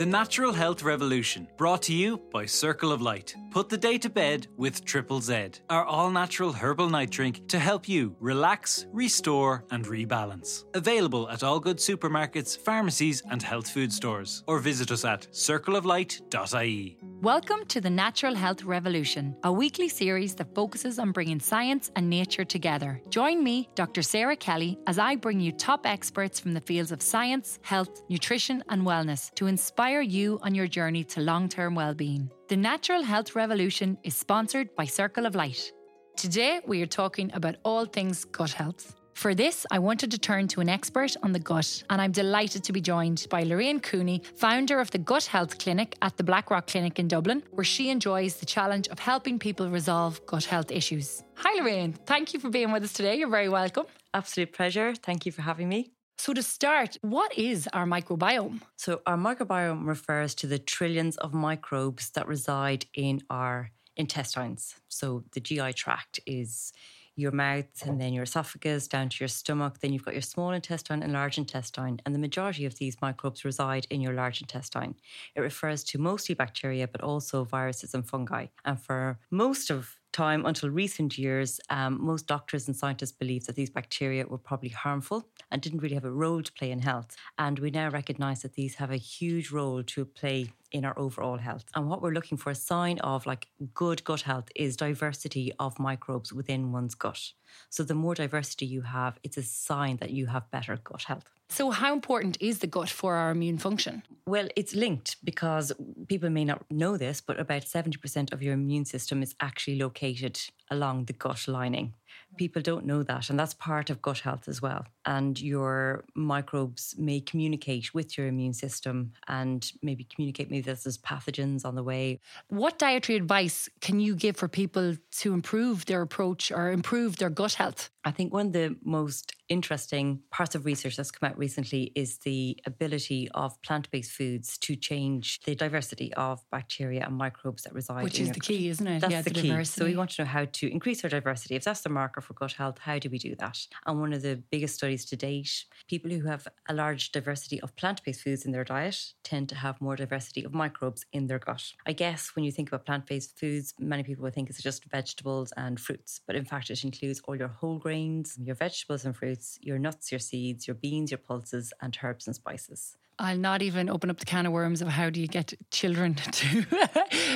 The Natural Health Revolution, brought to you by Circle of Light. Put the day to bed with Triple Z, our all natural herbal night drink to help you relax, restore, and rebalance. Available at all good supermarkets, pharmacies, and health food stores. Or visit us at circleoflight.ie. Welcome to the Natural Health Revolution, a weekly series that focuses on bringing science and nature together. Join me, Dr. Sarah Kelly, as I bring you top experts from the fields of science, health, nutrition, and wellness to inspire you on your journey to long term well-being. The Natural Health Revolution is sponsored by Circle of Light. Today, we are talking about all things gut health. For this, I wanted to turn to an expert on the gut, and I'm delighted to be joined by Lorraine Cooney, founder of the Gut Health Clinic at the Blackrock Clinic in Dublin, where she enjoys the challenge of helping people resolve gut health issues. Hi, Lorraine. Thank you for being with us today. You're very welcome. Absolute pleasure. Thank you for having me. So, to start, what is our microbiome? So, our microbiome refers to the trillions of microbes that reside in our intestines. So, the GI tract is your mouth and then your esophagus down to your stomach. Then you've got your small intestine and large intestine. And the majority of these microbes reside in your large intestine. It refers to mostly bacteria, but also viruses and fungi. And for most of time until recent years, um, most doctors and scientists believed that these bacteria were probably harmful and didn't really have a role to play in health. And we now recognize that these have a huge role to play in our overall health. And what we're looking for, a sign of like good gut health, is diversity of microbes within one's gut. So the more diversity you have, it's a sign that you have better gut health. So, how important is the gut for our immune function? Well, it's linked because people may not know this, but about 70% of your immune system is actually located along the gut lining. Mm. People don't know that, and that's part of gut health as well. And your microbes may communicate with your immune system and maybe communicate maybe there's pathogens on the way. What dietary advice can you give for people to improve their approach or improve their gut health? I think one of the most interesting parts of research that's come out recently is the ability of plant based foods to change the diversity of bacteria and microbes that reside Which is the key, isn't it? That's yeah, the, the key. So we want to know how to increase our diversity. If that's the marker for gut health, how do we do that? And one of the biggest studies to date, people who have a large diversity of plant-based foods in their diet tend to have more diversity of microbes in their gut. I guess when you think about plant-based foods, many people would think it's just vegetables and fruits, but in fact it includes all your whole grains, your vegetables and fruits, your nuts, your seeds, your beans, your pulses, and herbs and spices. I'll not even open up the can of worms of how do you get children to.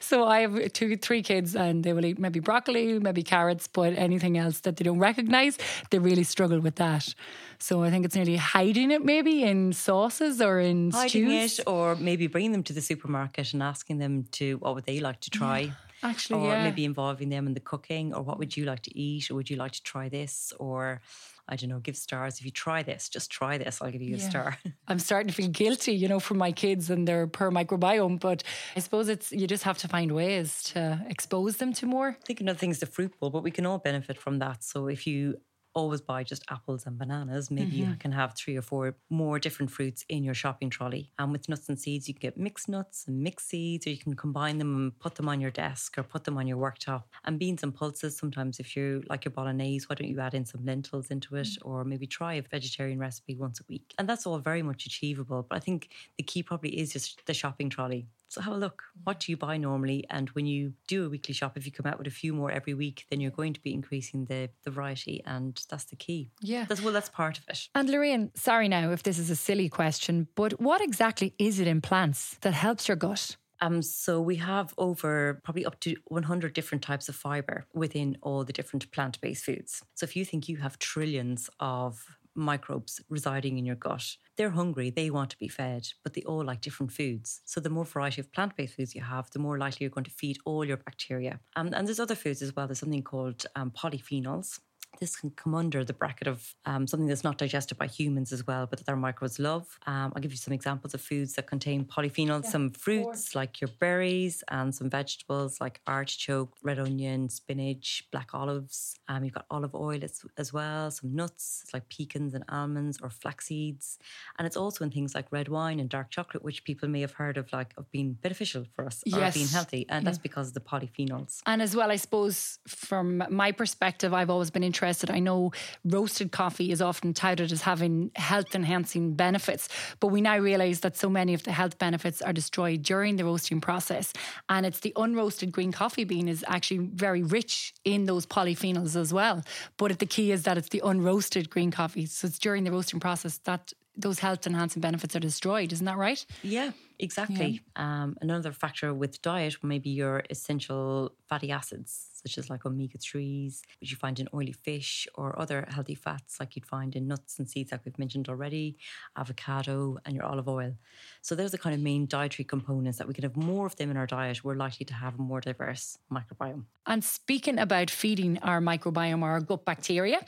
so I have two, three kids, and they will eat maybe broccoli, maybe carrots, but anything else that they don't recognize, they really struggle with that. So I think it's nearly hiding it maybe in sauces or in Hiding stews. it, or maybe bringing them to the supermarket and asking them to what would they like to try. Actually, or yeah. maybe involving them in the cooking, or what would you like to eat, or would you like to try this, or I don't know, give stars. If you try this, just try this, I'll give you a star. I'm starting to feel guilty, you know, for my kids and their per microbiome. But I suppose it's you just have to find ways to expose them to more. I think another thing is the fruit bowl, but we can all benefit from that. So if you always buy just apples and bananas, maybe you mm-hmm. can have three or four more different fruits in your shopping trolley. And with nuts and seeds, you can get mixed nuts and mixed seeds, or you can combine them and put them on your desk or put them on your worktop. And beans and pulses, sometimes if you like your bolognese, why don't you add in some lentils into it, mm. or maybe try a vegetarian recipe once a week? And that's all very much achievable. But I think the key probably is just the shopping trolley So have a look. What do you buy normally? And when you do a weekly shop, if you come out with a few more every week, then you're going to be increasing the, the variety. And that's the key. Yeah. That's, well, that's part of it. And Lorraine, sorry now if this is a silly question, but what exactly is it in plants that helps your gut? Um, so we have over probably up to 100 different types of fiber within all the different plant-based foods. So if you think you have trillions of microbes residing in your gut. They're hungry, they want to be fed, but they all like different foods. So the more variety of plant based foods you have, the more likely you're going to feed all your bacteria. Um, and there's other foods as well. There's something called um, polyphenols. This can come under the bracket of um, something that's not digested by humans as well, but that our microbes love. Um, I'll give you some examples of foods that contain polyphenols. Yeah, some fruits like your berries, and some vegetables like artichoke, red onion, spinach, black olives. Um, you've got olive oil as, as well. Some nuts like pecans and almonds or flax seeds, and it's also in things like red wine and dark chocolate, which people may have heard of like of being beneficial for us yes. or being healthy, and that's because of the polyphenols. And as well, I suppose from my perspective, I've always been interested interested. I know roasted coffee is often touted as having health enhancing benefits, but we now realise that so many of the health benefits are destroyed during the roasting process. And it's the unroasted green coffee bean is actually very rich in those polyphenols as well. But the key is that it's the unroasted green coffee. So it's during the roasting process that those health enhancing benefits are destroyed. Isn't that right? Yeah, exactly. Yeah. Um, another factor with diet may be your essential fatty acids such as like omega 3s, which you find in oily fish, or other healthy fats like you'd find in nuts and seeds, like we've mentioned already, avocado, and your olive oil. So, those are kind of main dietary components that we can have more of them in our diet. We're likely to have a more diverse microbiome. And speaking about feeding our microbiome, our gut bacteria,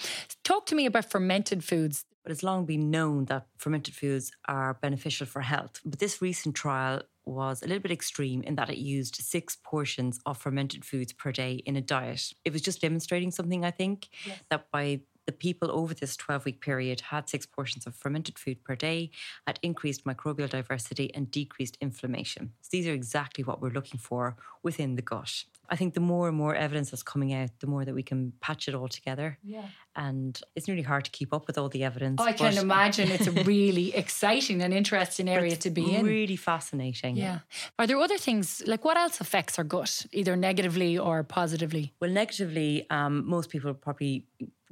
talk to me about fermented foods. But it's long been known that fermented foods are beneficial for health. But this recent trial was a little bit extreme in that it used six portions of fermented foods per day in a diet. It was just demonstrating something, I think, yes. that by the people over this 12 week period had six portions of fermented food per day, had increased microbial diversity and decreased inflammation. So these are exactly what we're looking for within the gut. I think the more and more evidence that's coming out, the more that we can patch it all together. Yeah. And it's really hard to keep up with all the evidence. Oh, I can imagine it's a really exciting and interesting area to be in. Really fascinating. Yeah. Are there other things like what else affects our gut, either negatively or positively? Well, negatively, um, most people probably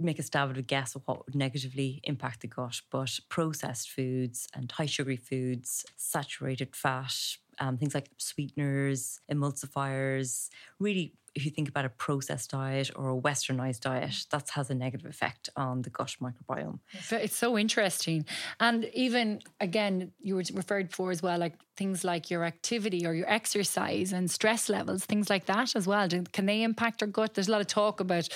make a stab at a guess of what would negatively impact the gut, but processed foods and high sugary foods, saturated fat, um, things like sweeteners, emulsifiers, really if you think about a processed diet or a westernized diet, that has a negative effect on the gut microbiome. It's so interesting. And even again, you were referred for as well, like things like your activity or your exercise and stress levels, things like that as well. Can they impact our gut? There's a lot of talk about,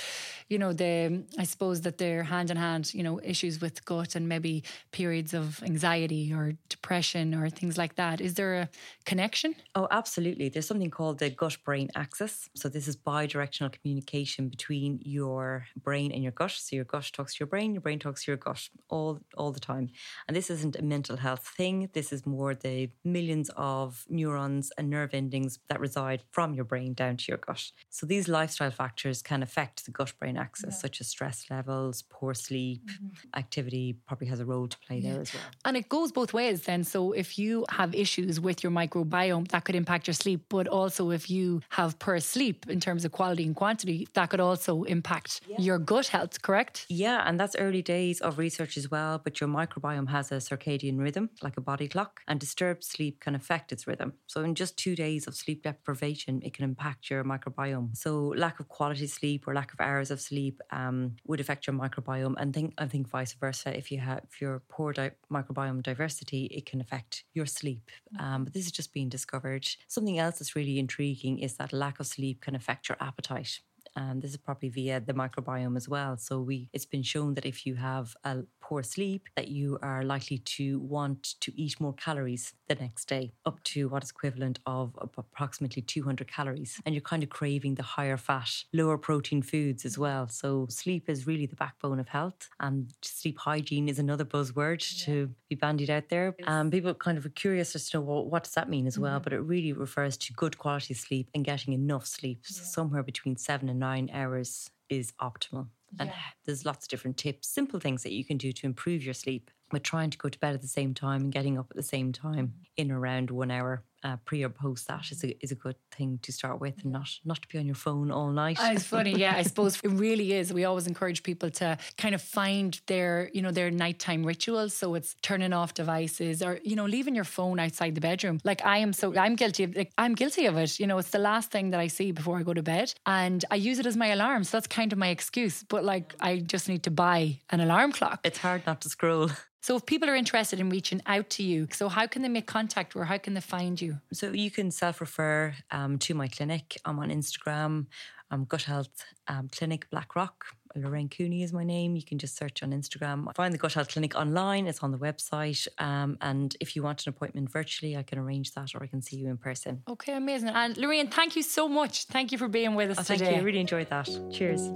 you know, the I suppose that they're hand in hand, you know, issues with gut and maybe periods of anxiety or depression or things like that. Is there a connection? Oh, absolutely. There's something called the gut brain axis. So this this is bi-directional communication between your brain and your gut. So your gut talks to your brain, your brain talks to your gut all all the time. And this isn't a mental health thing. This is more the millions of neurons and nerve endings that reside from your brain down to your gut. So these lifestyle factors can affect the gut-brain axis, yeah. such as stress levels, poor sleep, mm-hmm. activity probably has a role to play yeah. there as well. And it goes both ways then. So if you have issues with your microbiome, that could impact your sleep. But also if you have poor sleep, in terms of quality and quantity, that could also impact yeah. your gut health, correct? Yeah, and that's early days of research as well. But your microbiome has a circadian rhythm, like a body clock, and disturbed sleep can affect its rhythm. So, in just two days of sleep deprivation, it can impact your microbiome. So, lack of quality sleep or lack of hours of sleep um, would affect your microbiome, and think I think vice versa. If you have if you're poor di- microbiome diversity, it can affect your sleep. Um, but this is just being discovered. Something else that's really intriguing is that lack of sleep can affect your appetite and this is probably via the microbiome as well. So we it's been shown that if you have a poor sleep, that you are likely to want to eat more calories the next day, up to what is equivalent of approximately 200 calories. And you're kind of craving the higher fat, lower protein foods as well. So sleep is really the backbone of health, and sleep hygiene is another buzzword yeah. to be bandied out there. Um, people kind of are curious as to know well, what does that mean as well, mm-hmm. but it really refers to good quality sleep and getting enough sleep, yeah. somewhere between seven and nine hours is optimal. And yeah. there's lots of different tips, simple things that you can do to improve your sleep. But trying to go to bed at the same time and getting up at the same time in around one hour uh, pre or post that is a, is a good thing to start with and not not to be on your phone all night. Oh, it's funny, yeah. I suppose it really is. We always encourage people to kind of find their, you know, their nighttime rituals. So it's turning off devices or, you know, leaving your phone outside the bedroom. Like I am so I'm guilty of like I'm guilty of it. You know, it's the last thing that I see before I go to bed. And I use it as my alarm. So that's kind of my excuse. But like I just need to buy an alarm clock. It's hard not to scroll. So if people are interested in reaching out to you, so how can they make contact or how can they find you? So you can self-refer um, to my clinic. I'm on Instagram. I'm Gut Health um, Clinic Blackrock. Lorraine Cooney is my name. You can just search on Instagram. Find the Gut Health Clinic online. It's on the website. Um, and if you want an appointment virtually, I can arrange that or I can see you in person. Okay, amazing. And Lorraine, thank you so much. Thank you for being with us Oh, today. thank you. I really enjoyed that. Cheers.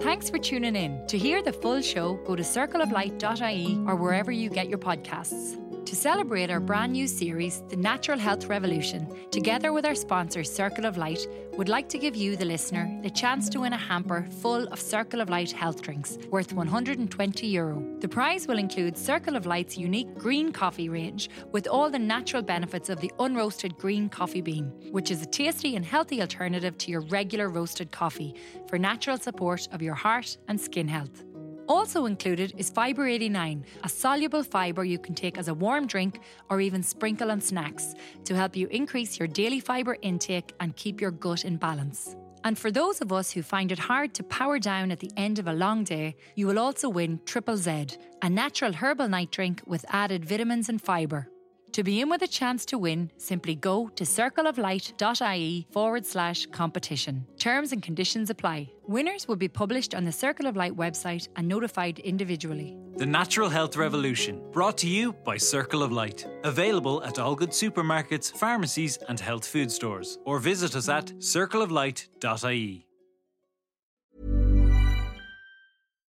Thanks for tuning in. To hear the full show, go to circleoflight.ie or wherever you get your podcasts. To celebrate our brand new series, The Natural Health Revolution, together with our sponsor, Circle of Light, would like to give you, the listener, the chance to win a hamper full of Circle of Light health drinks worth 120 euro. The prize will include Circle of Light's unique green coffee range with all the natural benefits of the unroasted green coffee bean, which is a tasty and healthy alternative to your regular roasted coffee for natural support of your heart and skin health. Also included is Fibre 89, a soluble fibre you can take as a warm drink or even sprinkle on snacks to help you increase your daily fibre intake and keep your gut in balance. And for those of us who find it hard to power down at the end of a long day, you will also win Triple Z, a natural herbal night drink with added vitamins and fibre. To be in with a chance to win, simply go to circleoflight.ie forward slash competition. Terms and conditions apply. Winners will be published on the Circle of Light website and notified individually. The Natural Health Revolution, brought to you by Circle of Light. Available at all good supermarkets, pharmacies, and health food stores. Or visit us at circleoflight.ie.